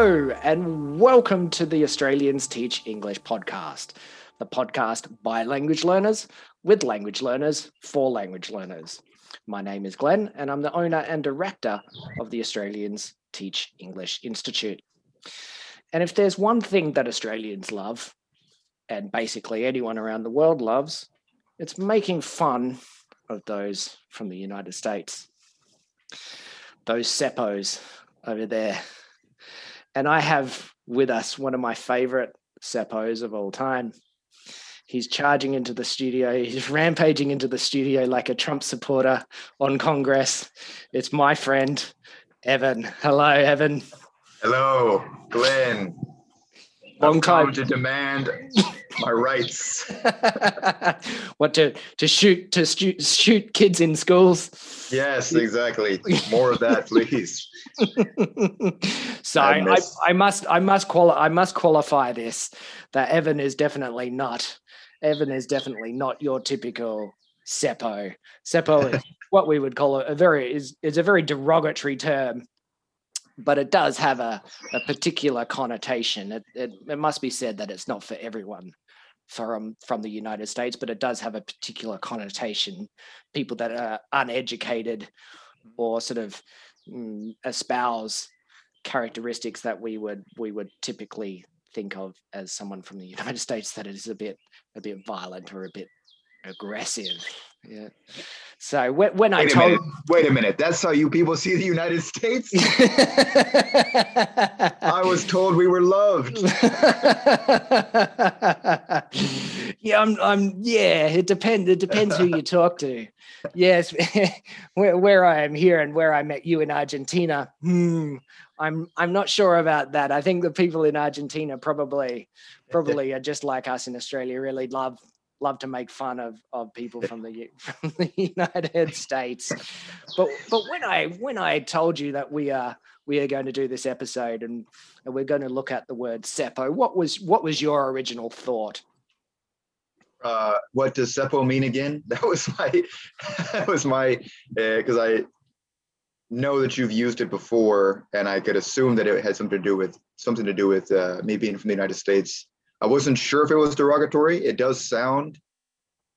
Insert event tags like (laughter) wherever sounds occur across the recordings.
Hello, and welcome to the Australians Teach English podcast, the podcast by language learners, with language learners, for language learners. My name is Glenn, and I'm the owner and director of the Australians Teach English Institute. And if there's one thing that Australians love, and basically anyone around the world loves, it's making fun of those from the United States. Those seppos over there. And I have with us one of my favorite seppos of all time. He's charging into the studio. He's (laughs) rampaging into the studio like a Trump supporter on Congress. It's my friend, Evan. Hello, Evan. Hello, Glenn. Long time to demand (laughs) (laughs) my rights. (laughs) what to to shoot to shoot, shoot kids in schools? Yes, exactly. More of that, please. (laughs) so I, I, I, must I must quali- I must qualify this that Evan is definitely not Evan is definitely not your typical seppo. Seppo is what we would call a, a very is is a very derogatory term but it does have a, a particular connotation. It, it, it, must be said that it's not for everyone from from the United States, but it does have a particular connotation. People that are uneducated or sort of mm, espouse characteristics that we would we would typically think of as someone from the (laughs) United States that is a bit a bit violent or a bit aggressive. Yeah. So when, when I told, minute. wait a minute, that's how you people see the United States. (laughs) I was told we were loved. (laughs) yeah, I'm. I'm. Yeah, it depends. It depends who you talk to. Yes, (laughs) where, where I am here and where I met you in Argentina. Hmm, I'm. I'm not sure about that. I think the people in Argentina probably, probably are just like us in Australia. Really love love to make fun of of people from the (laughs) from the United States. But but when I when I told you that we are we are going to do this episode and, and we're going to look at the word seppo, what was what was your original thought? Uh, what does seppo mean again? (laughs) That was my that was my because uh, I know that you've used it before, and I could assume that it had something to do with something to do with uh, me being from the United States I wasn't sure if it was derogatory. It does sound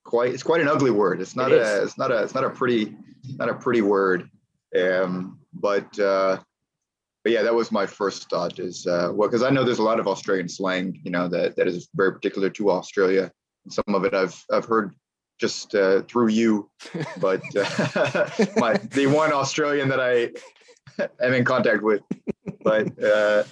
quite. It's quite an ugly word. It's not it a. It's not a. It's not a pretty. Not a pretty word. Um, but uh, but yeah, that was my first thought. Is uh, well, because I know there's a lot of Australian slang, you know, that that is very particular to Australia. Some of it I've I've heard just uh, through you, but uh, (laughs) my the one Australian that I am in contact with. But uh,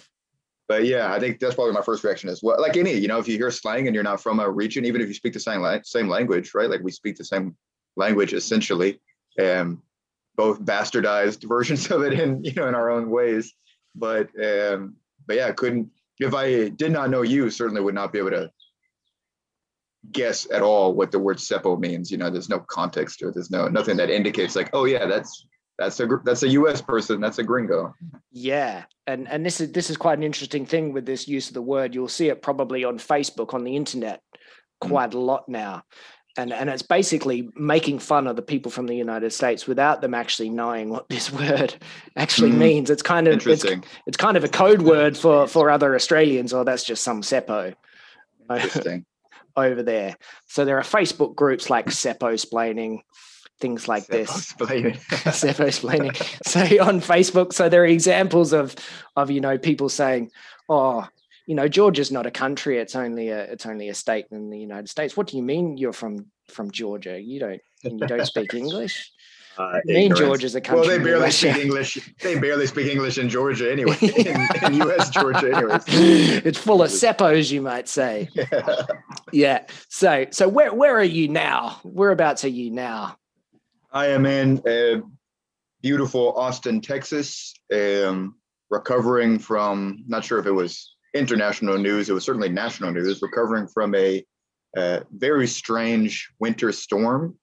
but yeah, I think that's probably my first reaction as well. Like any, you know, if you hear slang and you're not from a region, even if you speak the same la- same language, right? Like we speak the same language essentially, and both bastardized (laughs) versions of it in you know in our own ways. But um, but yeah, couldn't if I did not know you, certainly would not be able to guess at all what the word seppo means. You know, there's no context it. There's no nothing that indicates like, oh yeah, that's that's a that's a U.S. person. That's a gringo. Yeah, and and this is this is quite an interesting thing with this use of the word. You'll see it probably on Facebook, on the internet, mm. quite a lot now, and and it's basically making fun of the people from the United States without them actually knowing what this (laughs) word actually mm. means. It's kind of interesting. It's, it's, kind of a code word for for other Australians, or that's just some seppo. (laughs) Interesting. over there. So there are Facebook groups like Seppo splaining things like this. Explaining. (laughs) Seppo explaining. (laughs) so on Facebook, so there are examples of of you know people saying, "Oh, you know, Georgia's not a country; it's only a it's only a state in the United States." What do you mean you're from from Georgia? You don't you don't speak (laughs) English. Uh, mean Georgia's a country. Well, they barely speak English. They barely speak English in Georgia anyway. In, in U.S. Georgia, anyways. It's full of seppos, you might say. Yeah. yeah. So, so where where are you now? Whereabouts are you now? I am in uh, beautiful Austin, Texas, um, recovering from, not sure if it was international news, it was certainly national news, recovering from a uh, very strange winter storm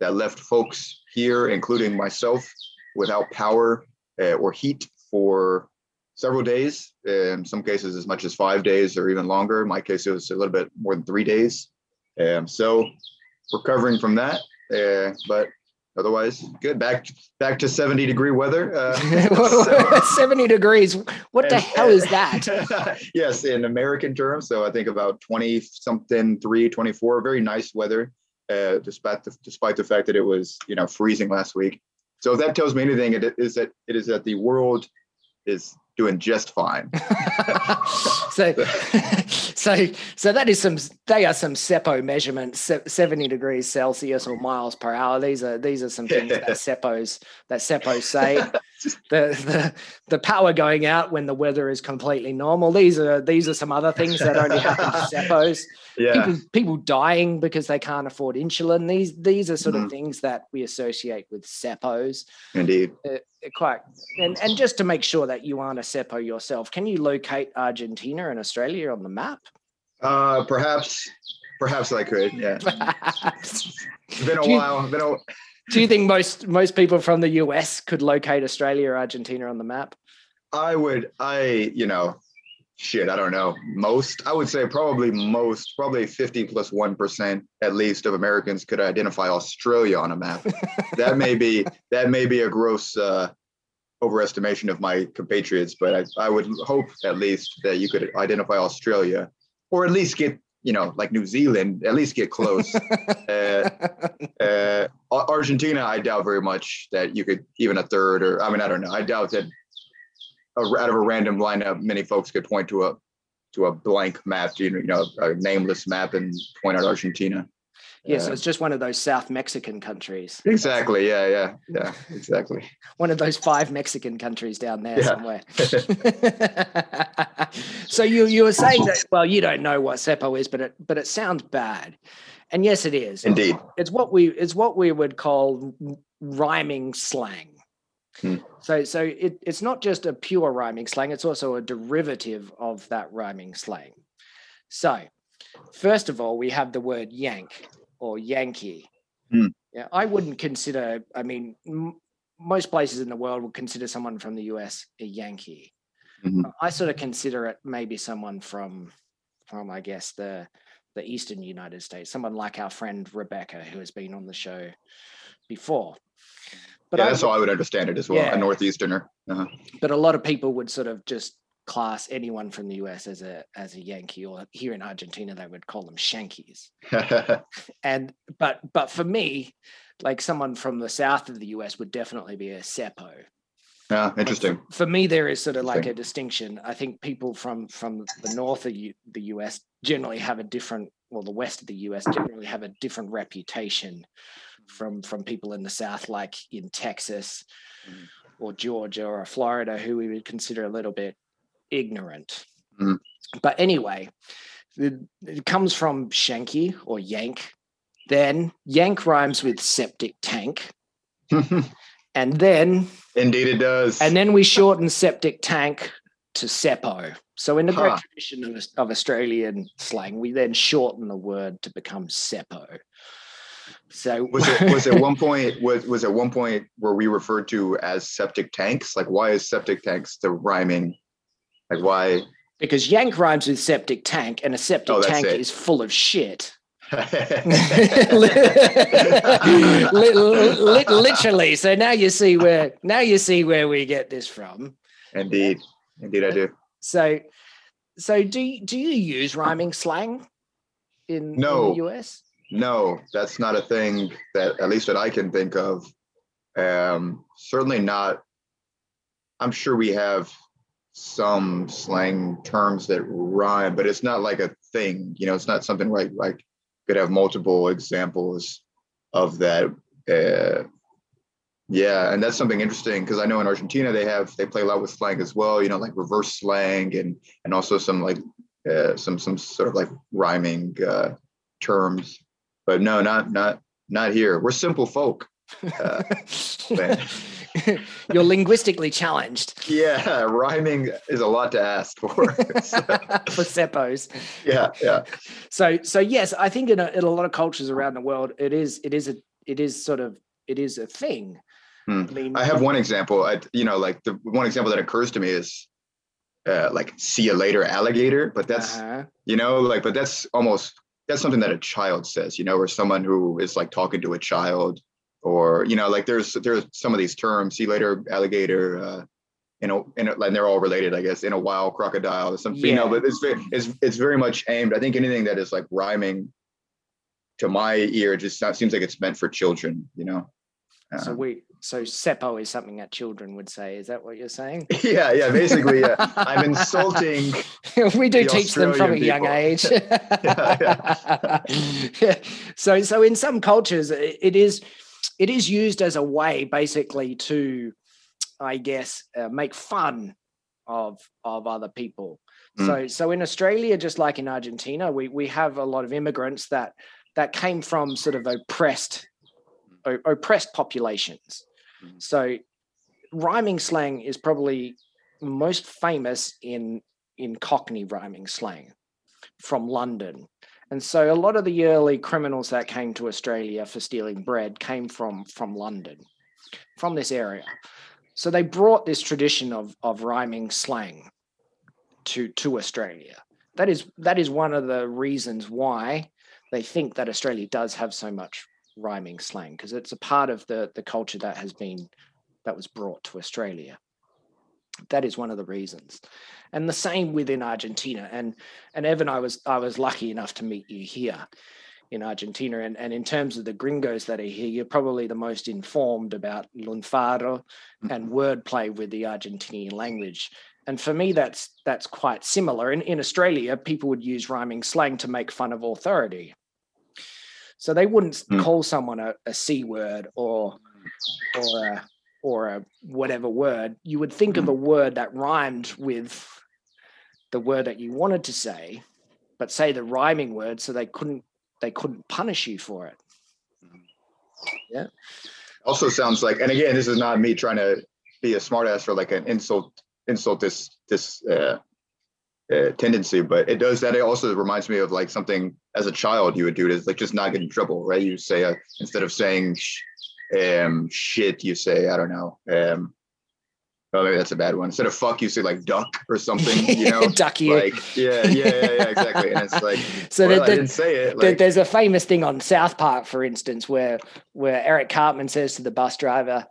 that left folks here, including myself, without power uh, or heat for several days. In some cases, as much as five days or even longer. In my case, it was a little bit more than three days. Um, so, recovering from that. Uh, but otherwise good. Back back to 70 degree weather. Uh, (laughs) (laughs) so- (laughs) 70 degrees. What the and- hell is that? yes, in American terms. So I think about 20 something, 3, 24, very nice weather, uh, despite the, despite the fact that it was, you know, freezing last week. So if that tells me anything, it is that it is that the world is doing just fine. so, so, so that is some. They are some Seppo measurements. Seventy degrees Celsius or miles per hour. These are these are some things that (laughs) Seppos that Seppos say. The the the power going out when the weather is completely normal. These are these are some other things that only happen to (laughs) Seppos. Yeah. People people dying because they can't afford insulin. These these are sort of Mhm. things that we associate with Seppos. Indeed. uh, quite and and just to make sure that you aren't a seppo yourself can you locate argentina and australia on the map Uh, perhaps, perhaps I could. Yeah. It's (laughs) been a Do you- while. Been a, do you think most most people from the us could locate australia or argentina on the map I would, I, you know, shit, I don't know. Most, I would say probably most, probably 50 plus 1 at least of Americans could identify Australia on a map. (laughs) that may be, that may be a gross uh, overestimation of my compatriots, but I, I would hope at least that you could identify Australia or at least get, you know, like New Zealand, at least get close. (laughs) uh, uh, Argentina, I doubt very much that you could even a third, or I mean, I don't know. I doubt that a, out of a random lineup, many folks could point to a to a blank map, you know, you know, a nameless map, and point out Argentina. Yeah so it's just one of those south mexican countries exactly. Yeah. Yeah. Yeah. Exactly. (laughs) one of those five mexican countries down there Yeah. somewhere (laughs) so you you were saying that well you don't know what seppo is but it but it sounds bad and yes it is Indeed. it's what we it's what we would call rhyming slang. Hmm. So so it, it's not just a pure rhyming slang, it's also a derivative of that rhyming slang. So first of all, we have the word yank or Yankee. Hmm. Yeah, I wouldn't consider, I mean, m- most places in the world would consider someone from the US a Yankee. Mhm. I sort of consider it maybe someone from from I guess the the eastern United States, someone like our friend Rebecca, who has been on the show before. But yeah, I that's how I would understand it as well. Yeah. A northeasterner. Uh-huh. but a lot of people would sort of just class anyone from the US as a as a Yankee, or here in Argentina they would call them Shankies. (laughs) And but but for me, like someone from the south of the US would definitely be a Seppo. yeah, interesting. For, for me, there is sort of like a distinction. I think people from from the north of U, the US generally have a different, well, the west of the US generally have a different reputation from from people in the south, like in Texas Mhm. or Georgia or Florida, who we would consider a little bit ignorant. Mhm. But anyway, it, it comes from Shanky or Yank. Then Yank rhymes with septic tank, (laughs) and then Indeed, it does. and then we shorten septic tank to Seppo. So in the great tradition of, of Australian slang, we then shorten the word to become Seppo. So (laughs) was it was at one point was was at one point where we referred to as septic tanks? Like, why is septic tanks the rhyming? Like, why? because yank rhymes with septic tank, and a septic Oh, tank it. is full of shit. (laughs) Li- li- literally. So now you see where now you see where we get this from. Indeed, indeed, I do. So so do you, do you use rhyming slang in, in No. the US? No, that's not a thing that at least that I can think of. Um, certainly not. I'm sure we have some slang terms that rhyme, but it's not like a thing. You know, it's not something like like could have multiple examples of that. Uh, yeah, and that's something interesting because I know in Argentina they have they play a lot with slang as well. You know, like reverse slang and and also some like uh, some some sort of like rhyming uh, terms. But no, not not not here. We're simple folk. (laughs) (laughs) You're linguistically challenged Yeah, rhyming is a lot to ask for. (laughs) So, (laughs) for seppos. yeah, yeah. So so yes, I think in a, in a lot of cultures around the world, it is it is a it is sort of it is a thing. Hmm. I mean, I have one example. I, you know, like the one example that occurs to me is uh, like "see you later, alligator." But that's uh-huh. you know, like, but that's almost that's something that a child says. You know, or someone who is like talking to a child, or you know, like there's there's some of these terms. See later, alligator. Uh, in a, in a, and they're all related, I guess. In a wild crocodile or something, you know. But it's very, it's it's very much aimed. I think anything that is like rhyming to my ear just sounds, seems like it's meant for children. You know. So Uh, we so seppo is something that children would say. Is that what you're saying? (laughs) yeah, yeah. Basically, yeah. I'm (laughs) insulting. (laughs) we do the teach them from a young age. Yeah, Yeah. So so in some cultures it is it is used as a way basically to I guess uh, make fun of of other people. Mm. So so in Australia just like in Argentina we we have a lot of immigrants that that came from sort of oppressed o- oppressed populations. Mm. So rhyming slang is probably most famous in in Cockney rhyming slang from London. And so a lot of the early criminals that came to Australia for stealing bread came from from London, from this area. So they brought this tradition of of rhyming slang to to Australia. That is that is one of the reasons why they think that Australia does have so much rhyming slang because it's a part of the the culture that has been that was brought to Australia. That is one of the reasons, and the same within Argentina. And and Evan, I was I was lucky enough to meet you here in Argentina, and and in terms of the gringos that are here, you're probably the most informed about lunfardo and wordplay with the Argentinian language. And for me, that's that's quite similar. In in Australia, people would use rhyming slang to make fun of authority. So they wouldn't Mm. call someone a, a c word or or a or a whatever word. You would think of a word that rhymed with the word that you wanted to say, but say the rhyming word, so they couldn't they couldn't punish you for it. Yeah. Also sounds like, and again, this is not me trying to be a smartass or like an insult insult this this uh, uh, tendency, but it does that. It also reminds me of like something as a child you would do to like just not get in trouble, right? You say uh, instead of saying um, shit, you say I don't know. Um, oh, maybe that's a bad one. Instead of fuck, you say like duck or something. You (laughs) know, Duck you. like yeah, yeah, yeah, yeah, (laughs) exactly. And it's like, so well, that- I didn't say it. Like, There's a famous thing on South Park, for instance, where where Eric Cartman says to the bus driver,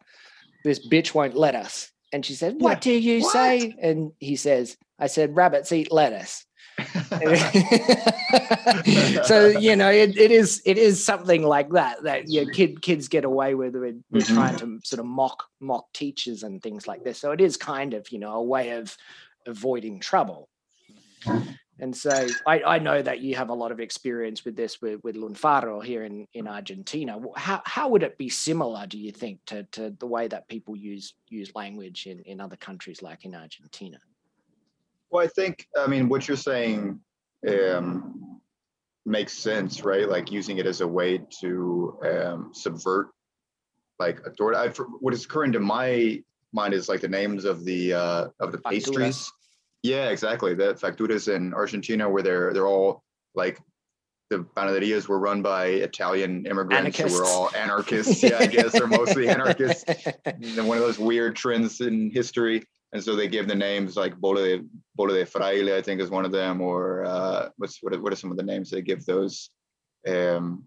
"This bitch won't let us," and she said, "What do you What? say?" And he says, "I said rabbits eat lettuce." (laughs) so you know it, it is it is something like that that your kid kids get away with with Mhm. trying to sort of mock mock teachers and things like this so it is kind of you know a way of avoiding trouble and so I, I know that you have a lot of experience with this with, with Lunfardo here in, in Argentina. How, how would it be similar, do you think, to, to the way that people use use language in, in other countries like in Argentina? Well, I think, I mean, what you're saying um, makes sense, right? Like using it as a way to um, subvert, like authority. I, what is current in my mind is like the names of the uh, of the Facturas. pastries. Yeah, exactly. The facturas in Argentina, where they're they're all like the panaderias were run by Italian immigrants who were all anarchists. yeah, I guess, they're mostly (laughs) anarchists one of those weird trends in history. And so they give the names like Bola de, Bola de Fraile, I think is one of them, or uh, what's what are, what are some of the names they give those? Um,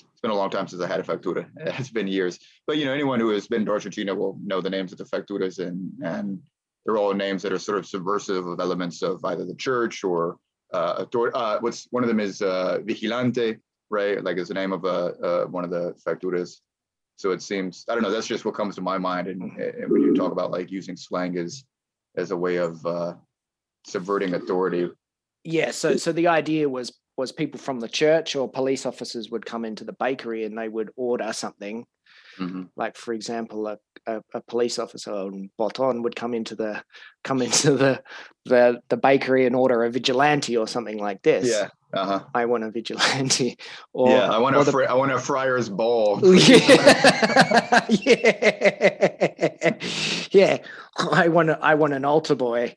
it's been a long time since I had a factura. (laughs) It's been years, but you know, anyone who has been to Argentina will know the names of the facturas, and and they're all names that are sort of subversive of elements of either the church or uh, uh what's one of them is uh, vigilante, right? Like it's the name of a uh, one of the facturas. So it seems I don't know. That's just what comes to my mind, and, and when you talk about like using slang as as a way of uh, subverting authority. Yeah, so so the idea was was people from the church or police officers would come into the bakery and they would order something Mhm. like for example a, a, a police officer on Boton would come into the come into the, the the bakery and order a vigilante or something like this Yeah. Uh huh. I want a vigilante (laughs) or yeah. I want a the- fri- I want a friar's ball. (laughs) yeah. (laughs) yeah. yeah. I want a, I want an altar boy.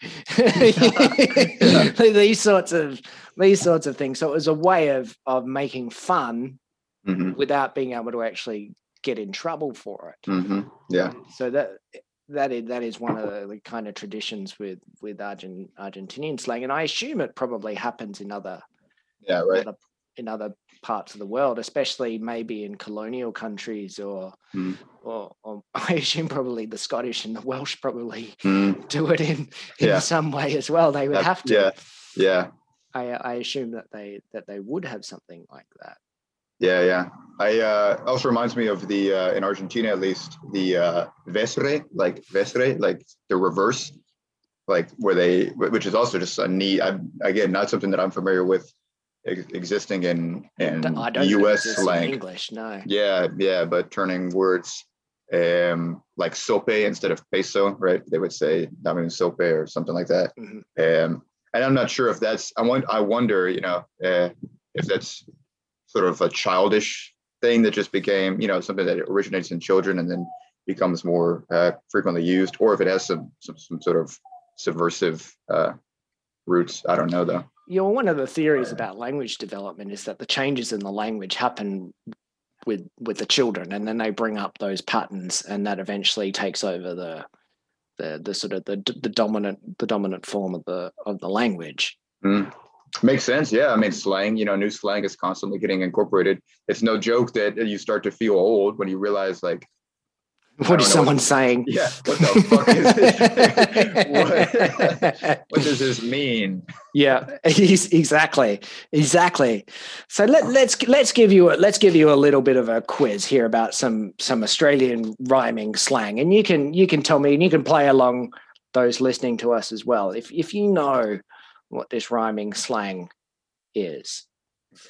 these sorts of these sorts of things. So it was a way of of making fun Mhm, without being able to actually get in trouble for it. mhm. Yeah. So that that is that is one of the, the kind of traditions with with Argent, Argentinian slang, and I assume it probably happens in other Yeah. Right. other, in other parts of the world, especially maybe in colonial countries or Mm. or, or (laughs) I assume probably the Scottish and the Welsh probably Mm, (laughs) do it in in Yeah. some way as well. They would That- have to. yeah. yeah. I, I assume that they that they would have something like that. Yeah, yeah. I uh also reminds me of the uh in Argentina at least the uh vesre, like vesre, like the reverse, like where they which is also just a neat I'm again not something that I'm familiar with ex- existing in in D- I don't think US slang. English. No. Yeah, yeah, but turning words um like sope instead of peso, right? They would say dame sope or something like that. Mhm. Um and I'm not sure if that's I want I wonder, you know, uh, if that's sort of a childish thing that just became, you know, something that originates in children and then becomes more uh, frequently used, or if it has some some, some sort of subversive uh, roots. I don't know though. You know, one of the theories about language development is that the changes in the language happen with with the children, and then they bring up those patterns, and that eventually takes over the the the sort of the the dominant the dominant form of the of the language. Mm. Makes sense. Yeah. I mean, slang, you know, new slang is constantly getting incorporated. It's no joke that you start to feel old when you realize, like, What is someone what- saying? yeah, what the fuck is (laughs) this? what, what does this mean? yeah, exactly, exactly. So let, let's let's give you a let's give you a little bit of a quiz here about some some Australian rhyming slang, and you can you can tell me and you can play along those listening to us as well if if you know what this rhyming slang is.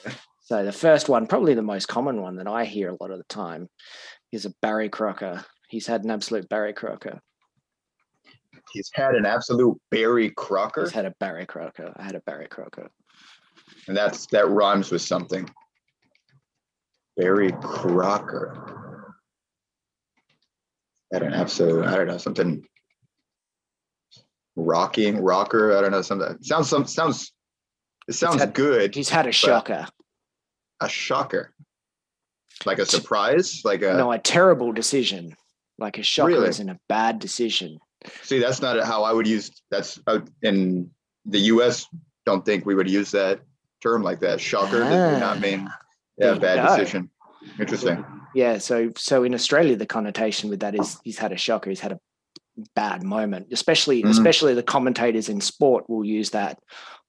Okay. So the first one, probably the most common one that I hear a lot of the time, is a Barry Crocker. He's had an absolute Barry Crocker. He's had an absolute Barry Crocker, He's had a Barry Crocker. I had a Barry Crocker. and that's that rhymes with something. Barry Crocker. Had an absolute, I don't know, something rocking, rocker. I don't know, something sounds some sounds it sounds had- good. He's had a shocker. A shocker. Like a surprise, like a no, a terrible decision. Like a shocker Really? is in a bad decision. See, that's not how I would use. That's uh, in the U.S. Don't think we would use that term like that. Shocker that would not mean Ah, yeah bad go. decision. Interesting. Yeah, so so in Australia, the connotation with that is he's had a shocker. He's had a bad moment. Especially Mhm. especially the commentators in sport will use that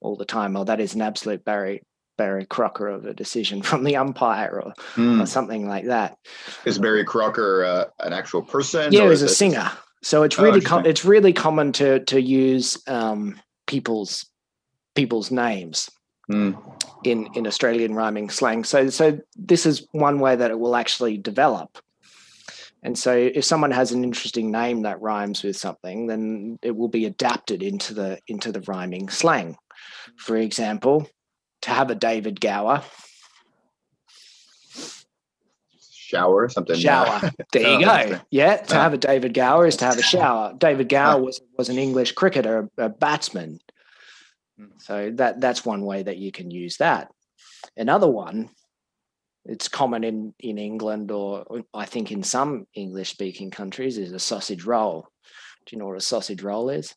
all the time. Oh, that is an absolute Barry Barry Crocker of a decision (laughs) from the umpire or, Hmm. or something like that. Is Barry Crocker uh, an actual person? Yeah, or he's a singer. So it's Oh, really com- it's really common to to use um, people's people's names. Hmm. in in Australian rhyming slang. So so this is one way that it will actually develop. And so if someone has an interesting name that rhymes with something, then it will be adapted into the into the rhyming slang. For example, to have a David Gower Shower something. shower. (laughs) There Oh, you go. Yeah, to have a David Gower is to have a (laughs) shower. David. Gower was was an English cricketer, a batsman. Mm. So that that's one way that you can use that. Another one, it's common in in England or I think in some English speaking countries is a sausage roll. Do you know what a sausage roll is?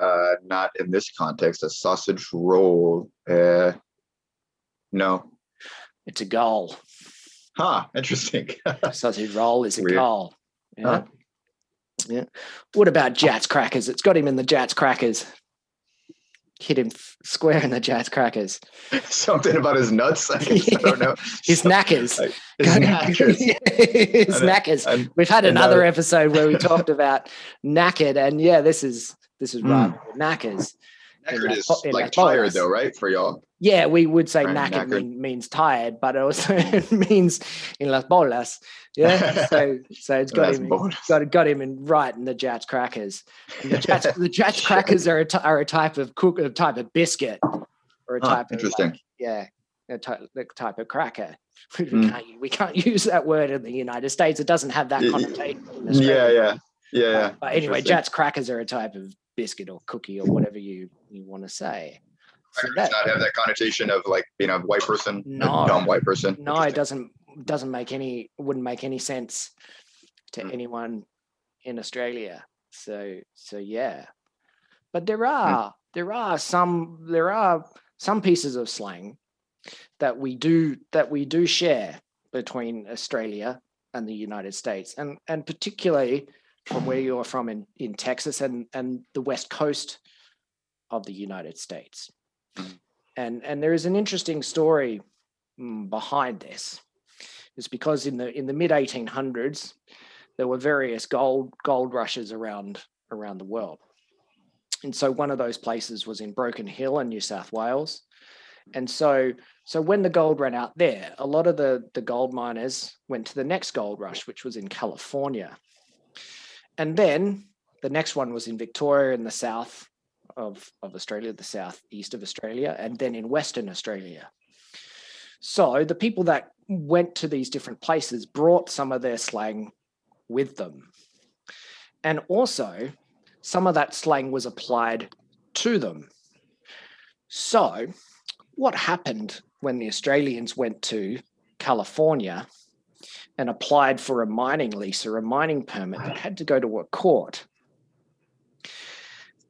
Uh, not in this context. A sausage roll. Uh, no. It's a goal. Huh. Interesting. (laughs) Sausage roll is a Weird. goal. Yeah. Huh. Yeah. What about Jatz crackers? It's got him in the Jatz crackers. Hit him square in the Jatz crackers. (laughs) something about his nuts. I, guess, I don't know. (laughs) His knackers. Like, His knackers. His uh, knackers. We've had and, another uh, episode where we talked about knackered, and yeah, this is this is Hmm. right. Knackers. in knackered that is po- in like tired though, right? For y'all. Yeah, we would say Right, knackered, knackered. mean- means tired, but it also (laughs) it means in las bolas. Yeah, (laughs) so so it's got him bolas. got got him in right in the Jatz crackers. And the Jatz the (laughs) Jatz crackers are a, are a type of cook a type of biscuit or a type of interesting. like, yeah a type, the type of cracker. We Mm. can't we can't use that word in the United States. It doesn't have that connotation. Yeah, yeah, yeah, yeah. But anyway. Jatz crackers are a type of biscuit or cookie or whatever you you want to say. So that- does not have that connotation of like being a white person, No. dumb white person. no, it doesn't doesn't make any wouldn't make any sense to Mm. anyone in Australia. So so yeah. But there Hmm. are there are some there are some pieces of slang that we do that we do share between Australia and the United States, and and particularly from where you're from in, in Texas and, and the west coast of the United States. And and there is an interesting story mm, behind this. It's because in the in the mid 1800s there were various gold gold rushes around around the world. And so one of those places was in Broken Hill in New South Wales. And so so when the gold ran out there, a lot of the, the gold miners went to the next gold rush, which was in California. And then the next one was in Victoria in the south of, of Australia, the southeast of Australia, and then in Western Australia. So the people that went to these different places brought some of their slang with them. And also, some of that slang was applied to them. So, what happened when the Australians went to California and applied for a mining lease or a mining permit that had to go to a court.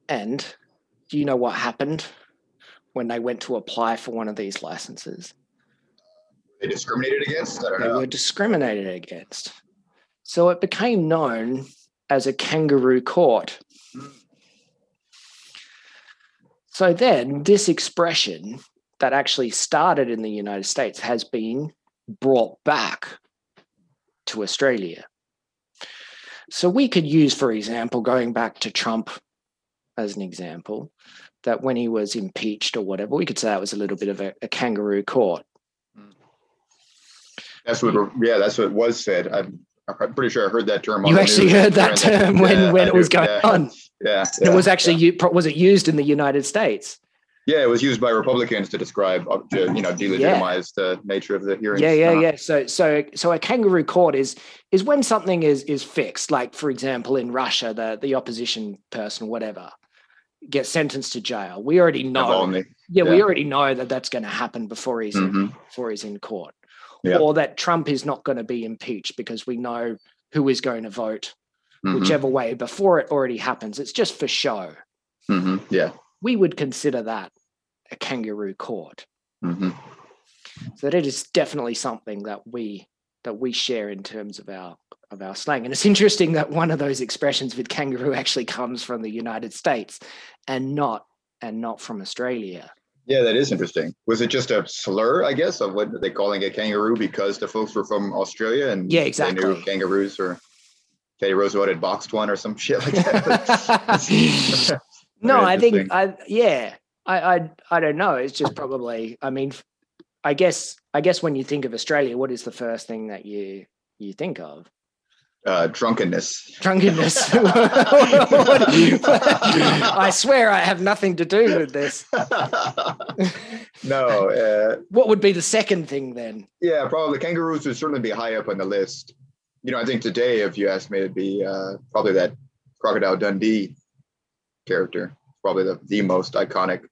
And do you know what happened when they went to apply for one of these licenses? They discriminated against? I don't They know. were discriminated against. So it became known as a kangaroo court. So then, this expression that actually started in the United States has been brought back to Australia. So we could use, for example, going back to Trump as an example, that when he was impeached or whatever, we could say that was a little bit of a, a kangaroo court. Hmm. That's what, yeah, that's what was said. I'm, I'm pretty sure I heard that term. on You the actually news heard that term when, Yeah, when I it was do, going yeah. on. Yeah. It was actually yeah. was it used in the United States? Yeah, it was used by Republicans to describe, uh, you know, delegitimize the nature of the hearings. Yeah, yeah, yeah. So so so a kangaroo court is is when something is is fixed. Like for example, in Russia, the the opposition person, whatever, gets sentenced to jail. We already know. Navalny. Yeah, we already know that that's going to happen before he's in, Mhm. before he's in court, Yeah. or that Trump is not going to be impeached because we know who is going to vote Mhm. whichever way before it already happens. It's just for show. Mhm. Yeah. We would consider that a kangaroo court. Mhm. So that is definitely something that we that we share in terms of our of our slang. And it's interesting that one of those expressions with kangaroo actually comes from the United States and not and not from Australia. Yeah, that is interesting. Was it just a slur, I guess, of what they're calling a kangaroo because the folks were from Australia and Yeah, they exactly. knew kangaroos or Teddy Roosevelt had boxed one or some shit like that. (laughs) (laughs) no, I think. I yeah. I, I I don't know. It's just probably I mean I guess I guess when you think of Australia, what is the first thing that you you think of? uh, drunkenness. Drunkenness. (laughs) (laughs) I swear I have nothing to do with this. (laughs) no, uh, What would be the second thing then? yeah, probably kangaroos would certainly be high up on the list. You know, I think today, if you asked me, it'd be uh, probably that Crocodile Dundee character, probably the, the most iconic.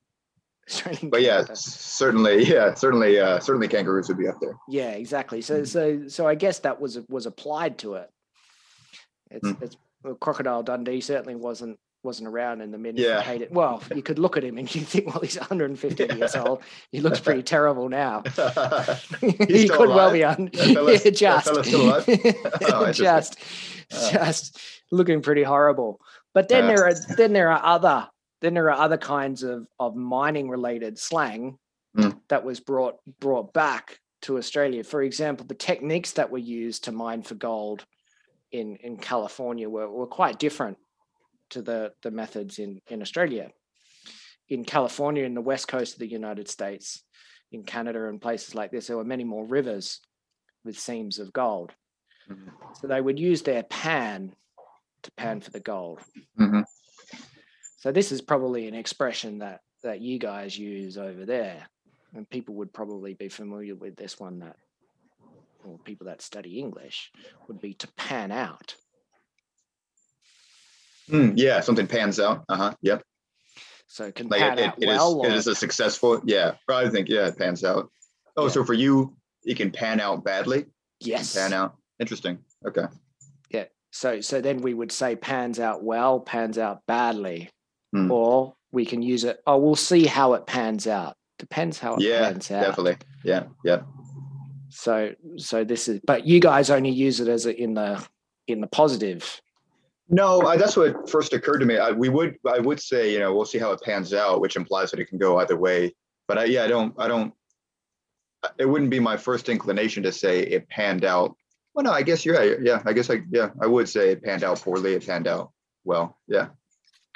(laughs) Australian But yeah, character. certainly, (laughs) yeah, certainly, uh, certainly kangaroos would be up there. yeah, exactly. So Mm. so so I guess that was was applied to it. It's Mm. it's well, Crocodile Dundee certainly wasn't wasn't around in the mid Yeah. 80s. Well, you could look at him and (laughs) you think, well, he's 150 years old. He looks pretty terrible now. He's he still could well be on. That fella's- yeah, just, alive? Oh, just, Uh. just looking pretty horrible. But then Uh. there are then there are other then there are other kinds of of mining related slang Mm. that was brought brought back to Australia. For example, the techniques that were used to mine for gold in in California were, were quite different to the the methods in in Australia. In California, in the west coast of the United States, in Canada and places like this, there were many more rivers with seams of gold. Mhm. So they would use their pan to pan for the gold. Mhm. So this is probably an expression that that you guys use over there, and people would probably be familiar with this one that, or people that study English would be to pan out. Hmm, yeah, something pans out. Uh huh. Yep. So it can Like pan it, it, out it is. well. It or- is a successful. Yeah. I think yeah, it pans out. Oh, Yeah. so for you, it can pan out badly. yes. Pan out. Interesting. Okay. Yeah. So so then we would say pans out well, pans out badly, Hmm. or we can use it. Oh, we'll see how it pans out, Depends how it Yeah, pans out. definitely. Yeah, yeah. So so this is but you guys only use it as a, in the in the positive. No, I, that's what first occurred to me. I, we would, I would say, you know, we'll see how it pans out, which implies that it can go either way. But I, yeah, I don't, I don't. It wouldn't be my first inclination to say it panned out. Well, no, I guess you're right. Yeah, I guess I, yeah, I would say it panned out poorly. It panned out well. Yeah.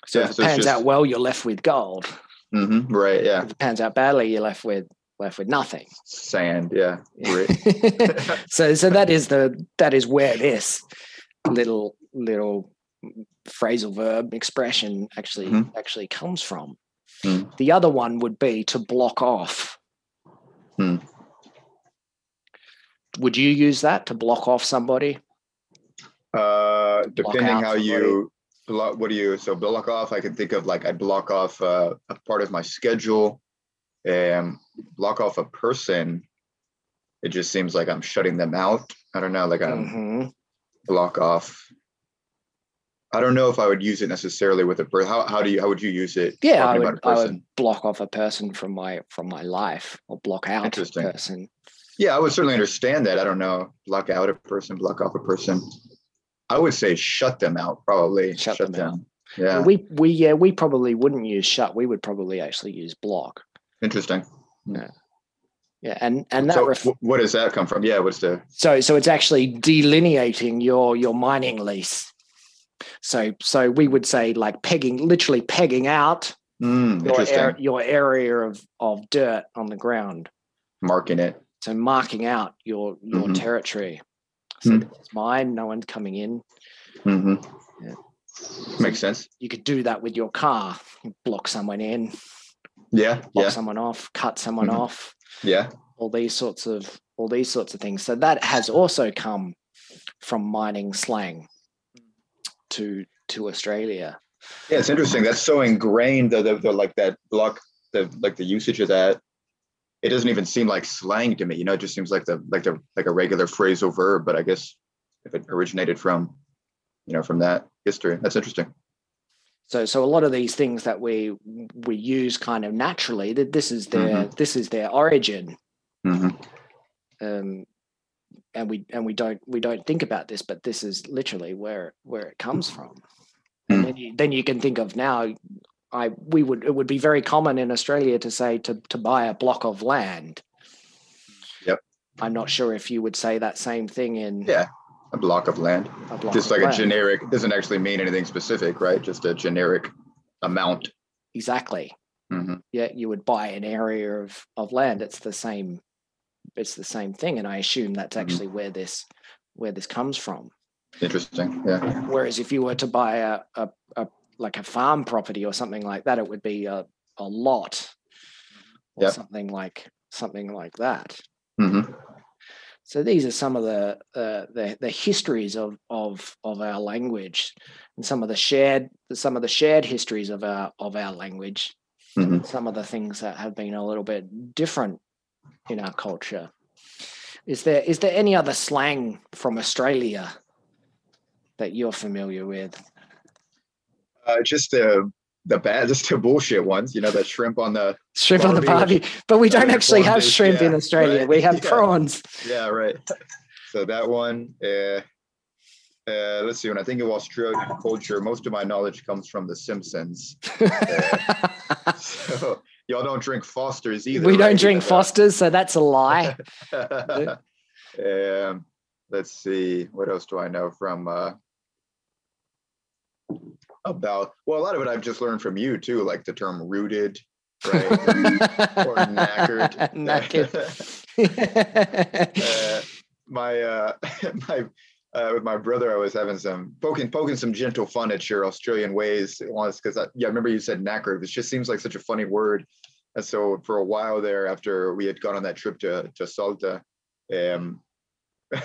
So Yeah, if it so pans just- out well, you're left with gold. hmm Right. Yeah. If it pans out badly, you're left with left with nothing. Sand. Yeah. (laughs) So so that is the that is where this little little phrasal verb expression actually Mhm. actually comes from. Mm. The other one would be to block off. Hmm. Would you use that to block off somebody? Uh, depending how you block, what do you, so block off, I can think of like, I block off uh, a part of my schedule and block off a person. It just seems like I'm shutting them out. I don't know, like I'm Mhm. block off. I don't know if I would use it necessarily with a person. How, how do you, how would you use it? Yeah, I would, about a I would block off a person from my from my life or block out a person. Yeah, I would certainly understand that. I don't know, block out a person, block off a person. I would say shut them out, probably. Shut them out. Yeah, We we yeah we probably wouldn't use shut. We would probably actually use block. interesting. Yeah, Yeah, and and that So ref- what does that come from? Yeah, what's the so so it's actually delineating your your mining lease. So so we would say like pegging, literally pegging out mm, your your area of of dirt on the ground. Marking it. So marking out your your Mhm. territory. So Hmm. it's mine. No one's coming in. Mm-hmm. Yeah. Makes sense. You could do that with your car. You block someone in, Yeah, block yeah, someone off, cut someone Mhm. off. yeah. all these sorts of all these sorts of things. So that has also come from mining slang to to Australia. Yeah, it's interesting. That's so ingrained. The, the, the like that block, the like the usage of that. It doesn't even seem like slang to me. You know, it just seems like the like the like a regular phrasal verb. But I guess if it originated from, you know, from that history, that's interesting. So so a lot of these things that we we use kind of naturally that this is their this is their origin. hmm Um, and we and we don't we don't think about this, but this is literally where where it comes from. Mm. And then you, then you can think of now. I we would it would be very common in Australia to say to to buy a block of land. Yep. I'm not sure if you would say that same thing in Yeah, a block of land. a block Just like a land. generic. Doesn't actually mean anything specific, right? Just a generic amount. Exactly. hmm Yeah, you would buy an area of of land. It's the same. It's the same thing, and I assume that's Mhm. actually where this where this comes from. Interesting. Yeah. Whereas if you were to buy a, a, a like a farm property or something like that, it would be a, a lot or Yep. something like something like that. hmm So these are some of the uh, the the histories of of of our language, and some of the shared some of the shared histories of our of our language. Mhm. Some of the things that have been a little bit different in our culture. Is there is there any other slang from Australia that you're familiar with? Uh, just the the bad, just the bullshit ones. You know, the shrimp on the. Shrimp on the Barbie, barbie, but we don't actually have shrimp in Australia. right, We have (laughs) yeah. prawns. Yeah. Right. So that one. Uh, uh, let's see. When I think of Australian culture, most of my knowledge comes from The Simpsons. (laughs) So y'all don't drink Fosters either. we don't drink Yeah. Fosters, so that's a lie. (laughs) um, let's see. What else do I know from uh, about? Well, a lot of it I've just learned from you too, like the term rooted, right? (laughs) or knackered. knackered. (laughs) uh, my uh, (laughs) my uh, with my brother, I was having some poking poking some gentle fun at your Australian ways once because yeah, I remember you said knackered. It just seems like such a funny word. And so for a while there, after we had gone on that trip to to Salta, um,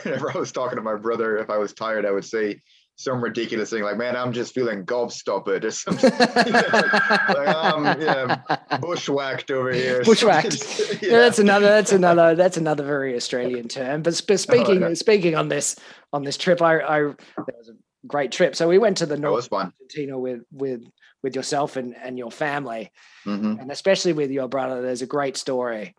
whenever I was talking to my brother, if I was tired, I would say some ridiculous thing like, "Man, I'm just feeling gobstopped," or something. (laughs) (laughs) like, um, yeah, bushwhacked over here. (laughs) Bushwhacked. yeah. Yeah, that's another. That's another. That's another very Australian term. But, sp- speaking yeah. speaking on this on this trip, I, I there was a great trip. So we went to the North. Argentina with with with yourself and, and your family, Mhm. and especially with your brother. There's a great story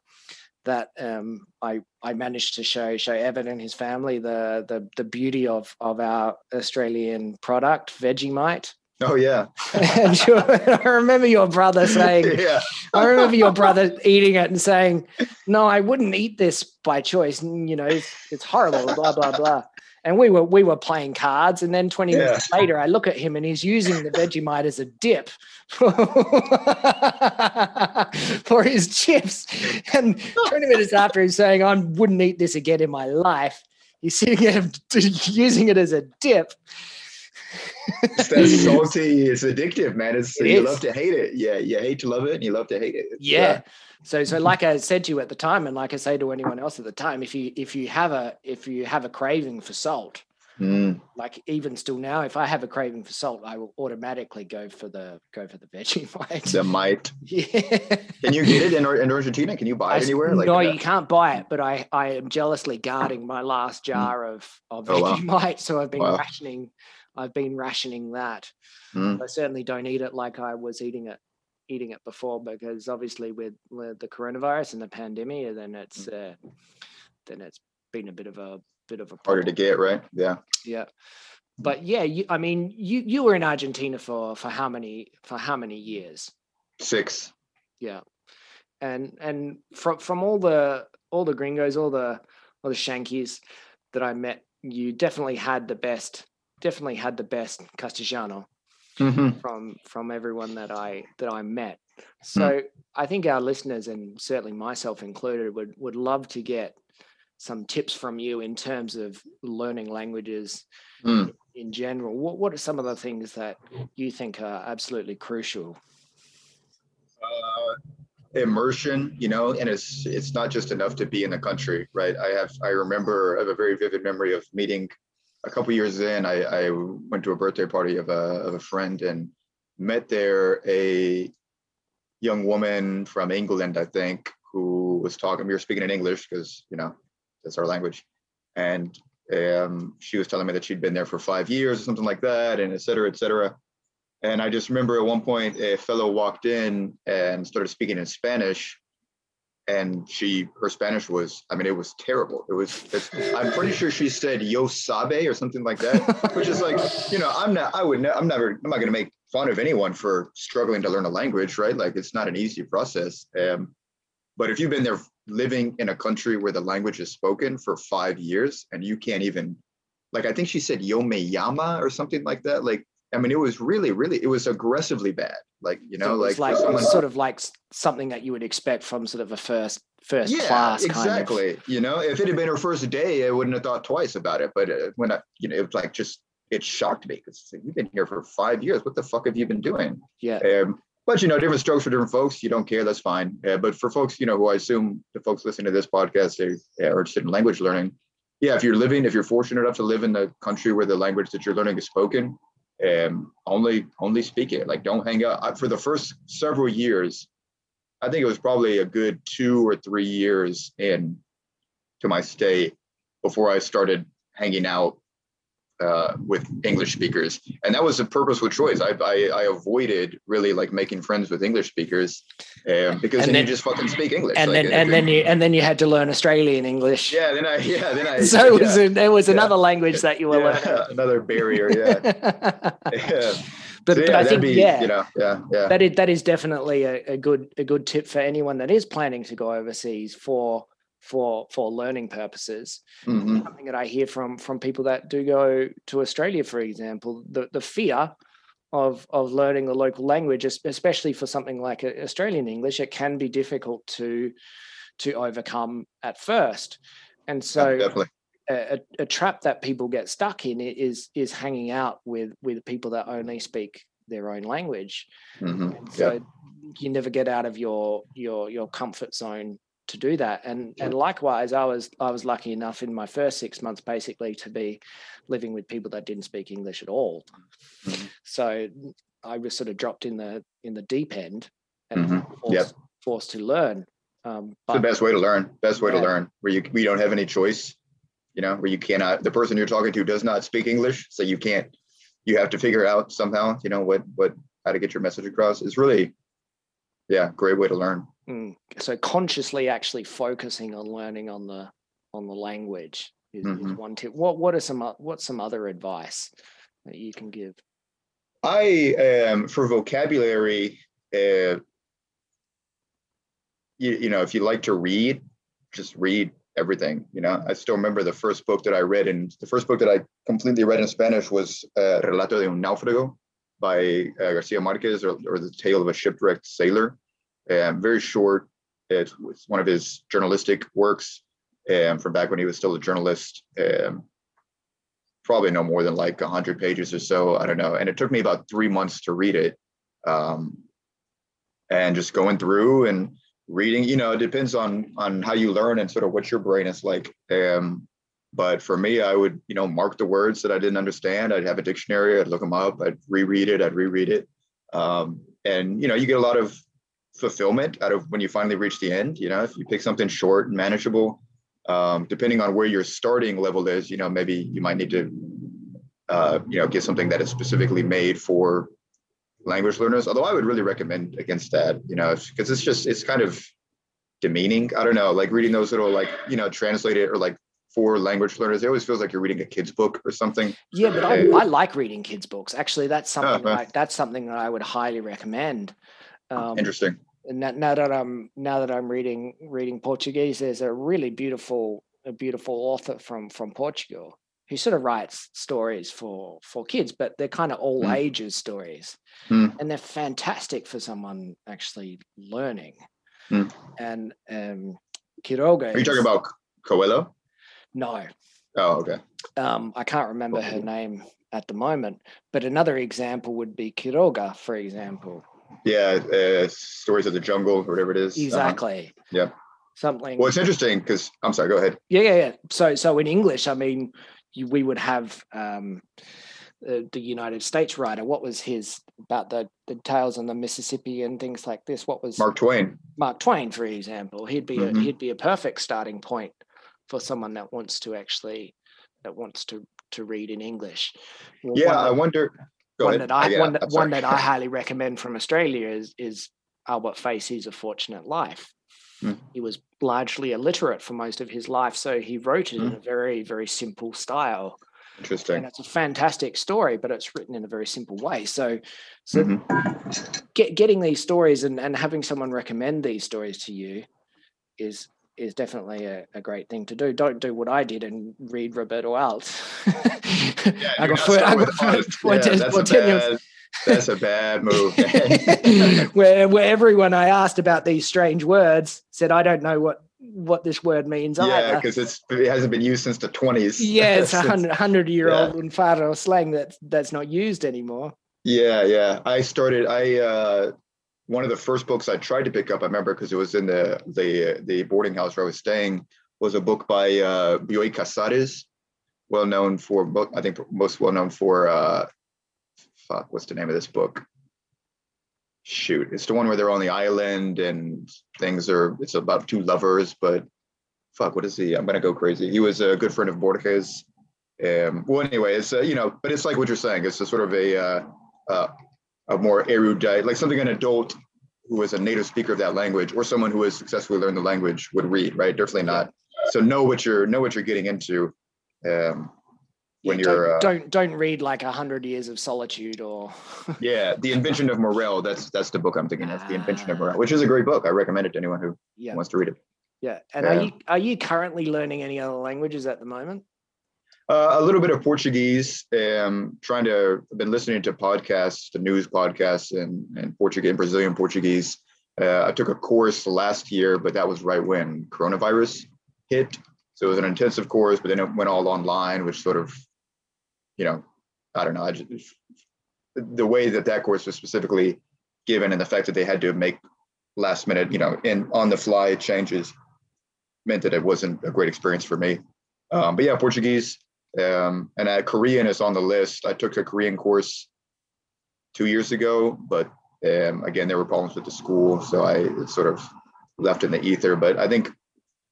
that um, I I managed to show show Evan and his family the the the beauty of of our Australian product, Vegemite. Oh yeah, (laughs) (laughs) and I remember your brother saying, (laughs) yeah. I remember your brother eating it and saying, "No, I wouldn't eat this by choice. You know, it's, it's horrible." Blah blah blah. And we were we were playing cards, and then twenty Yeah. minutes later, I look at him and he's using the Vegemite as a dip (laughs) for his chips. And twenty minutes after, he's saying, "I wouldn't eat this again in my life." He's sitting at using it as a dip. It's that (laughs) salty. It's addictive, man. It's It you is. love to hate it. Yeah, you hate to love it, and you love to hate it. It's, yeah so so like i said to you at the time and like i say to anyone else at the time if you if you have a if you have a craving for salt Mm, like even still now if i have a craving for salt i will automatically go for the go for the (laughs) veggie vegemite the might. (laughs) yeah Can you get it in, in Argentina? Can you buy it anywhere? no uh, you can't buy it but i i am jealously guarding my last jar of of Oh, wow. vegemite so i've been Wow. rationing i've been rationing that mm, I certainly don't eat it like I was eating it eating it before because obviously with, with the coronavirus and the pandemic, then it's uh, then it's been a bit of a bit of a harder to problem. get, right? Yeah. Yeah, but yeah, you, I mean, you you were in Argentina for for how many for how many years? Six. Yeah, and and from from all the all the gringos, all the all the shankies that I met, you definitely had the best. Definitely had the best Castellano. Mhm. from from everyone that I that I met. So I think our listeners and certainly myself included would would love to get some tips from you in terms of learning languages Mm. in general. What what are some of the things that you think are absolutely crucial? uh, immersion you know and it's it's not just enough to be in the country right i have i remember i have a very vivid memory of meeting a couple years in i i went to a birthday party of a of a friend and met there a young woman from england i think who was talking we were speaking in english because you know that's our language and um, she was telling me that she'd been there for five years or something like that and et cetera et cetera and I just remember at one point a fellow walked in and started speaking in Spanish. And she, her Spanish was, I mean, it was terrible. It was, I'm pretty sure she said "yo sabe" or something like that, which is like, you know, I'm not, I would, ne- I'm never, I'm not going to make fun of anyone for struggling to learn a language, right? Like, it's not an easy process. Um, but if you've been there living in a country where the language is spoken for five years and you can't even, like, I think she said "yo me llama" or something like that, like. I mean, it was really, really, it was aggressively bad. Like, you know, like, like someone, was sort of like something that you would expect from sort of a first first class kind of. exactly. You know, if it had been her first day, I wouldn't have thought twice about it. But uh, when I, you know, it was like just it shocked me because like, you've been here for five years. What the fuck have you been doing? Yeah. Um, but you know, different strokes for different folks. You don't care, that's fine. Uh, but for folks, you know, who I assume the folks listening to this podcast they, are interested in language learning. Yeah, if you're living, if you're fortunate enough to live in the country where the language that you're learning is spoken, um, only only speak it. Like, don't hang out. I, for the first several years, I think it was probably a good two or three years in to my stay before I started hanging out uh, with English speakers, and that was a purposeful choice. I, I I avoided really like making friends with English speakers um, because And then, you just fucking speak English. And like, then and you- then you and then you had to learn Australian English. yeah, then I yeah then I (laughs) so it was yeah, there was yeah. another language that you were yeah, (laughs) another barrier. Yeah, (laughs) yeah. but, So, but yeah, I think be, yeah, you know, yeah, yeah. that is that is definitely a, a good a good tip for anyone that is planning to go overseas for for for learning purposes. Mhm. Something that I hear from from people that do go to Australia, for example, the the fear of of learning the local language, especially for something like uh, Australian English, it can be difficult to to overcome at first. And so definitely. a, a- trap that people get stuck in is is hanging out with with people that only speak their own language Mhm. and Yeah. so you never get out of your your your comfort zone to do that and and likewise i was i was lucky enough in my first six months basically to be living with people that didn't speak english at all Mhm. so i was sort of dropped in the in the deep end and Mhm. forced, Yep. forced to learn um It's the best way to learn. Best way Yeah. to learn where you we don't have any choice. You know, where you cannot. The person you're talking to does not speak English, so you can't. You have to figure out somehow. You know what what how to get your message across. It's really, yeah, great way to learn. Mm. So consciously actually focusing on learning on the on the language is, mm-hmm. is one tip. What what are some what's some other advice that you can give? I um for vocabulary, uh, you, you know, if you like to read, just read everything. You know, I still remember the first book that I read, and the first book that I completely read in Spanish was uh, Relato de un náufrago by uh, Garcia Marquez, or, or the tale of a shipwrecked sailor. Um, very short. It's, it's, one of his journalistic works um, from back when he was still a journalist. Um, probably no more than like 100 pages or so. I don't know. And it took me about three months to read it. Um, and just going through and reading, you know, it depends on on how you learn and sort of what your brain is like. Um, but for me, I would, you know, mark the words that I didn't understand. I'd have a dictionary. I'd look them up. I'd reread it. I'd reread it. Um, and you know, you get a lot of fulfillment out of when you finally reach the end. You know, if you pick something short and manageable, um, depending on where your starting level is, you know, maybe you might need to, uh, you know, get something that is specifically made for language learners. Although I would really recommend against that, you know, because it's just it's kind of demeaning. I don't know, like reading those little like you know translated or like for language learners. It always feels like you're reading a kid's book or something. Yeah, but I, I like reading kids' books. Actually, that's something uh, that I, that's something that I would highly recommend. Um, Interesting. Now, now that I'm now that I'm reading reading Portuguese, there's a really beautiful a beautiful author from from Portugal who sort of writes stories for for kids, but they're kind of all mm. ages stories, mm. and they're fantastic for someone actually learning. Mm. And um, Quiroga. Are you talking about Coelho? No. Oh, okay. Um, I can't remember her name at the moment, but another example would be Quiroga, for example. Yeah, uh, stories of the jungle, whatever it is. Uh-huh. Exactly. Uh, yeah. Something. Well, it's interesting because I'm sorry. Go ahead. Yeah, yeah, yeah. So, so in English, I mean, you, we would have um, the, the United States writer. What was his about the the tales on the Mississippi and things like this? What was Mark Twain? Mark Twain, for example, he'd be mm-hmm. a, he'd be a perfect starting point for someone that wants to actually that wants to to read in English. Well, yeah, I wonder. One ahead. that I yeah, one, that, one that I (laughs) highly recommend from Australia is is Albert Facey's A Fortunate Life. Mm. He was largely illiterate for most of his life, so he wrote it mm. in hmm. a very, very simple style. Interesting. And it's a fantastic story, but it's written in a very simple way. So, so mm-hmm. get, getting these stories and, and having someone recommend these stories to you is is definitely a, a great thing to do. Don't do what I did and read Roberto Arlt. yeah, (laughs) I got, four, I got four, (laughs) yeah, that's, a bad, that's a bad move. (laughs) where where everyone I asked about these strange words said I don't know what what this word means yeah, because it's it hasn't been used since the 20s. Yeah, it's a hundred, hundred year yeah. old Lunfardo slang that that's not used anymore. Yeah, yeah. I started. I uh, one of the first books I tried to pick up. I remember because it was in the the the boarding house where I was staying. Was a book by uh, Bioy Casares, well known for I think most well known for uh, fuck. What's the name of this book? shoot it's the one where they're on the island and things are it's about two lovers but fuck what is he i'm gonna go crazy he was a good friend of borges um well anyway it's uh, you know but it's like what you're saying it's a sort of a uh, uh a more erudite like something an adult who is a native speaker of that language or someone who has successfully learned the language would read right? Definitely not. So know what you're know what you're getting into um when yeah, you're don't, uh, don't, don't read like a hundred years of solitude or (laughs) yeah the invention of morel that's that's the book i'm thinking of the invention of morel which is a great book. I recommend it to anyone who yeah. wants to read it. Yeah and are you are you currently learning any other languages at the moment uh, a little bit of portuguese um trying to i've been listening to podcasts the news podcasts and and portuguese and brazilian portuguese uh, i took a course last year but that was right when coronavirus hit so it was an intensive course but then it went all online which sort of you know, I don't know. I just, the way that that course was specifically given and the fact that they had to make last minute, you know, in on the fly changes meant that it wasn't a great experience for me. Um, but yeah, Portuguese um, and uh, Korean is on the list. I took a Korean course two years ago, but um, again, there were problems with the school, so I sort of left in the ether. But I think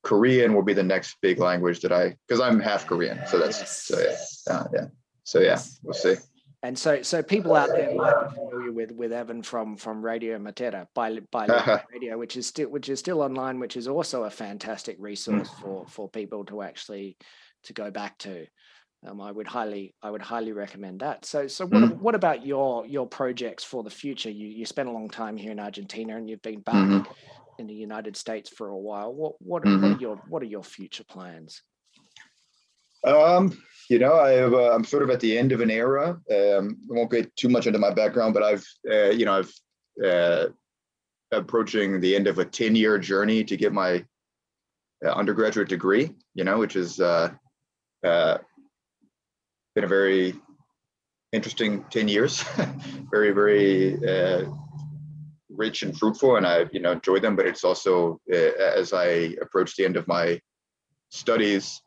Korean will be the next big language that I, because I'm half Korean, so that's yes. so yeah, uh, yeah. So yeah, we'll see. And so, so people out there might be familiar with with Evan from from Radio Matera, by by (laughs) Radio, which is still which is still online, which is also a fantastic resource mm. for for people to actually to go back to. Um, I would highly I would highly recommend that. So so what, mm. what about your your projects for the future? You you spent a long time here in Argentina and you've been back mm-hmm. in the United States for a while. What what, mm-hmm. what are your what are your future plans? Um, you know, I have, uh, I'm sort of at the end of an era. Um, I won't get too much into my background, but I've, uh, you know, I've uh, approaching the end of a 10 year journey to get my uh, undergraduate degree, you know, which is uh, uh, been a very interesting 10 years, (laughs) very, very rich and fruitful. And I've, you know, enjoyed them, but it's also, as I approach the end of my studies,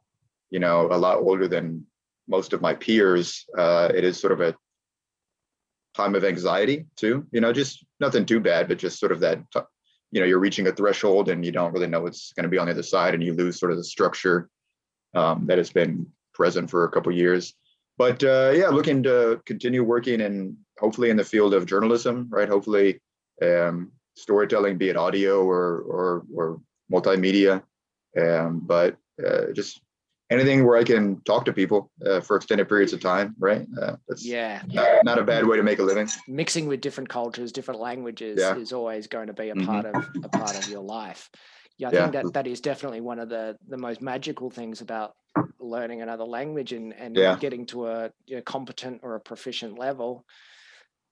you know, a lot older than most of my peers, uh, it is sort of a time of anxiety too. You know, just nothing too bad, but just sort of that, you know, you're reaching a threshold and you don't really know what's going to be on the other side, and you lose sort of the structure um, that has been present for a couple years. But uh, yeah, looking to continue working and hopefully in the field of journalism, right? Hopefully, um, storytelling, be it audio or or or multimedia, um, but uh, just anything where I can talk to people uh, for extended periods of time, right? Uh, that's yeah, not, not, a bad way to make a living. Mixing with different cultures, different languages yeah. is always going to be a mm-hmm. part of a part of your life. Yeah, I yeah. think that that is definitely one of the the most magical things about learning another language and and yeah. getting to a, a competent or a proficient level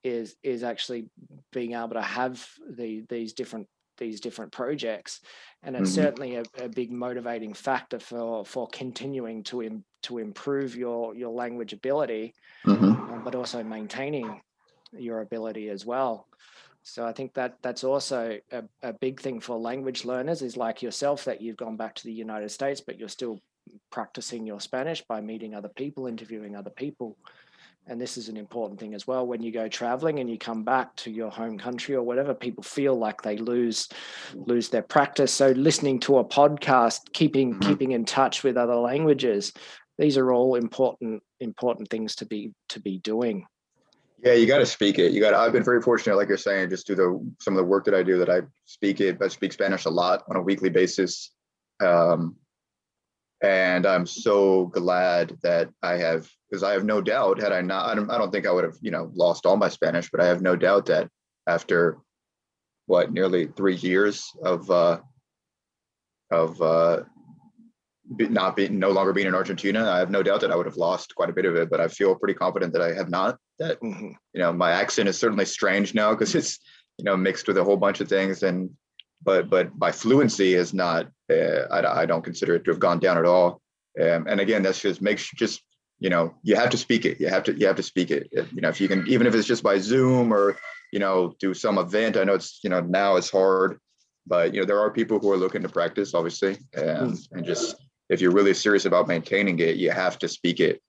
is is actually being able to have the these different these different projects and it's mm-hmm. certainly a, a, big motivating factor for for continuing to Im, to improve your your language ability mm-hmm. um, but also maintaining your ability as well so i think that that's also a, a big thing for language learners is like yourself that you've gone back to the united states but you're still practicing your spanish by meeting other people interviewing other people. And this is an important thing as well. When you go traveling and you come back to your home country or whatever people feel like they lose lose their practice. So listening to a podcast keeping mm-hmm. keeping in touch with other languages these are all important important things to be to be doing yeah you got to speak it. You got i've been very fortunate like you're saying just do the some of the work that i do that i speak it i speak spanish a lot on a weekly basis. Um, and I'm so glad that I have because I have no doubt had I not I don't, I don't think I would have you know lost all my Spanish, but I have no doubt that after what nearly three years of uh, of uh, not being no longer being in Argentina, I have no doubt that I would have lost quite a bit of it. But I feel pretty confident that I have not. That mm-hmm. you know my accent is certainly strange now because it's you know mixed with a whole bunch of things and but but my fluency is not. Uh, I, I don't consider it to have gone down at all. Um, and again, that's just makes just you know you have to speak it. You have to you have to speak it. You know if you can even if it's just by Zoom or you know do some event. I know it's you know now it's hard, but you know there are people who are looking to practice obviously, and and just if you're really serious about maintaining it, you have to speak it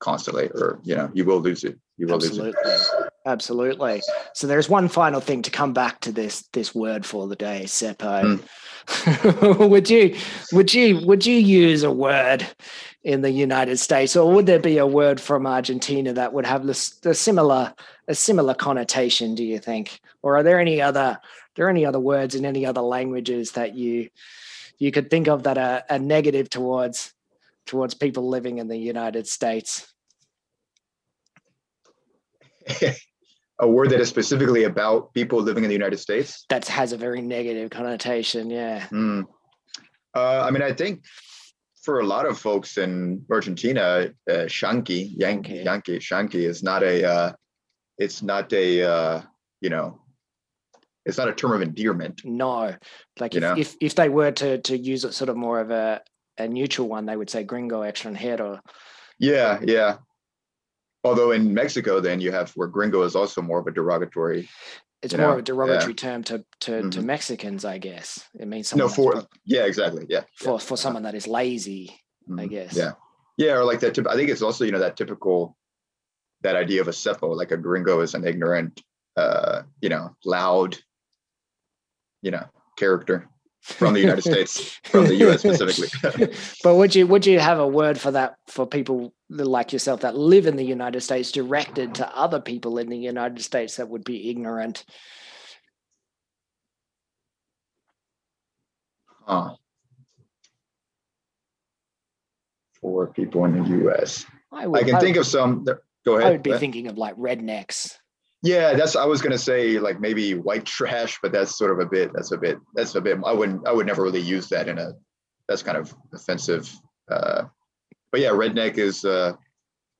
constantly, or you know you will lose it. You will Absolutely. lose it. Absolutely. So there's one final thing to come back to this this word for the day, Seppo. Mm. (laughs) would you would you would you use a word in the United States, or would there be a word from Argentina that would have a similar a similar connotation? Do you think, or are there any other there any other words in any other languages that you you could think of that a, are negative towards towards people living in the United States? (laughs) a word that is specifically about people living in the United States? That has a very negative connotation. Yeah. Mm. Uh, I mean, I think for a lot of folks in Argentina, uh, Yankee, Yankee, Yankee, Shanky is not a, uh, it's not a, uh, you know, it's not a term of endearment. No, like if, if, if they were to to use it sort of more of a a neutral one, they would say gringo extranjero. Yeah, yeah. Although in Mexico, then you have where gringo is also more of a derogatory. It's more know? of a derogatory yeah. term to to, mm-hmm. to Mexicans, I guess. It means no for yeah, exactly, yeah. For yeah. for someone that is lazy, mm-hmm. I guess. Yeah, yeah, or like that. I think it's also you know that typical that idea of a Seppo, like a gringo is an ignorant, uh, you know, loud, you know, character. from the United (laughs) States, from the US specifically. (laughs) but would you would you have a word for that for people like yourself that live in the United States directed to other people in the United States that would be ignorant? Huh. For people in the US. I, would, I can I think would, of some. Go ahead. I would be thinking of like rednecks. Yeah, that's I was gonna say like maybe white trash, but that's sort of a bit that's a bit that's a bit I wouldn't I would never really use that in a that's kind of offensive. Uh, but yeah, redneck is uh,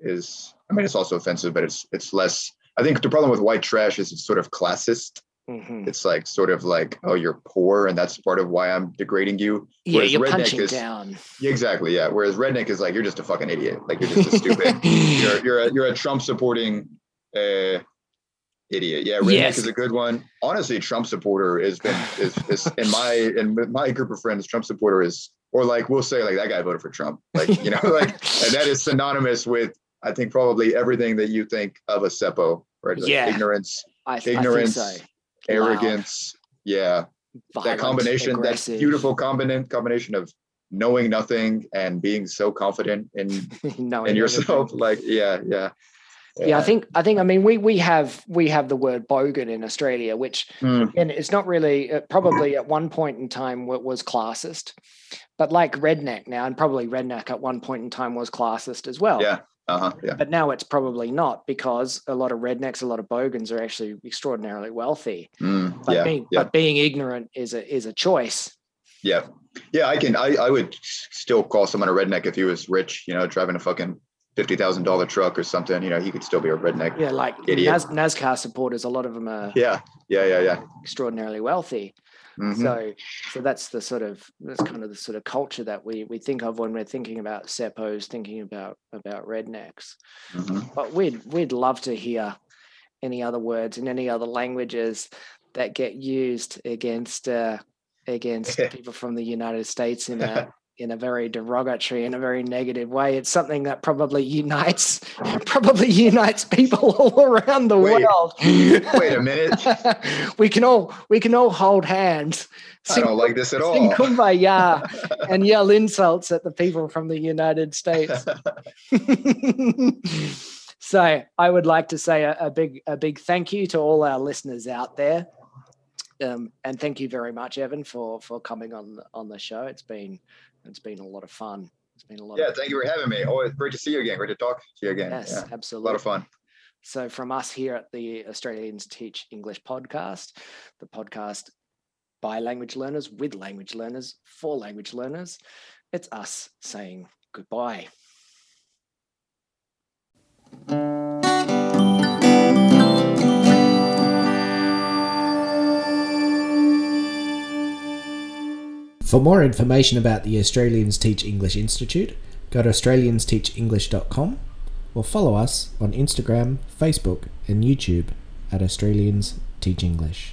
is I mean it's also offensive, but it's it's less. I think the problem with white trash is it's sort of classist. Mm-hmm. It's like sort of like oh you're poor and that's part of why I'm degrading you. Yeah, Whereas you're punching is, down. Yeah, exactly. Yeah. Whereas redneck is like you're just a fucking idiot. Like you're just a stupid. (laughs) you're you're a, you're a Trump supporting. Uh, idiot. Yeah, redneck yes. is a good one. Honestly, Trump supporter has been is, is in my in my group of friends. Trump supporter is or like we'll say like that guy voted for Trump. Like you know like (laughs) and that is synonymous with I think probably everything that you think of a Seppo, right? Like yeah, ignorance, I, ignorance, I so. arrogance. Yeah, Violent, that combination, aggressive. that beautiful combination combination of knowing nothing and being so confident in (laughs) in yourself. Everything. Like yeah, yeah. Yeah. yeah. I think I think I mean we we have we have the word bogan in Australia, which mm. and it's not really uh, probably at one point in time what was classist, but like redneck now, and probably redneck at one point in time was classist as well. Yeah. Uh-huh, yeah. But now it's probably not because a lot of rednecks, a lot of bogans are actually extraordinarily wealthy. Mm, but, yeah, being, yeah. but being ignorant is a is a choice. Yeah. Yeah, I can I, I would still call someone a redneck if he was rich, you know, driving a fucking fifty thousand dollar truck or something, you know, he could still be a redneck. Yeah, like Naz- NASCAR supporters, a lot of them are. Yeah, yeah, yeah, yeah. Extraordinarily wealthy. Mm-hmm. So, so that's the sort of that's kind of the sort of culture that we we think of when we're thinking about seppos, thinking about about rednecks. Mm-hmm. But we'd we'd love to hear any other words in any other languages that get used against uh, against (laughs) people from the United States in a in a very derogatory in a very negative way it's something that probably unites (laughs) probably unites people (laughs) all around the wait, world (laughs) wait a minute we can all we can all hold hands sing, I don't like this at all. kumbaya and yell insults at the people from the United States. so I would like to say a, a, big a big thank you to all our listeners out there. Um, and thank you very much, Evan, for for coming on on the show. It's been it's been a lot of fun. It's been a lot. Of fun. Yeah, thank you for having me. Oh, it's great to see you again. Great to talk to you again. Yes, yeah, absolutely. A lot of fun. So, from us here at the Australians Teach English podcast, the podcast by language learners, with language learners, for language learners, it's us saying goodbye. For more information about the Australians Teach English Institute, go to australiansteachenglish.com or follow us on Instagram, Facebook, and YouTube at Australians Teach English.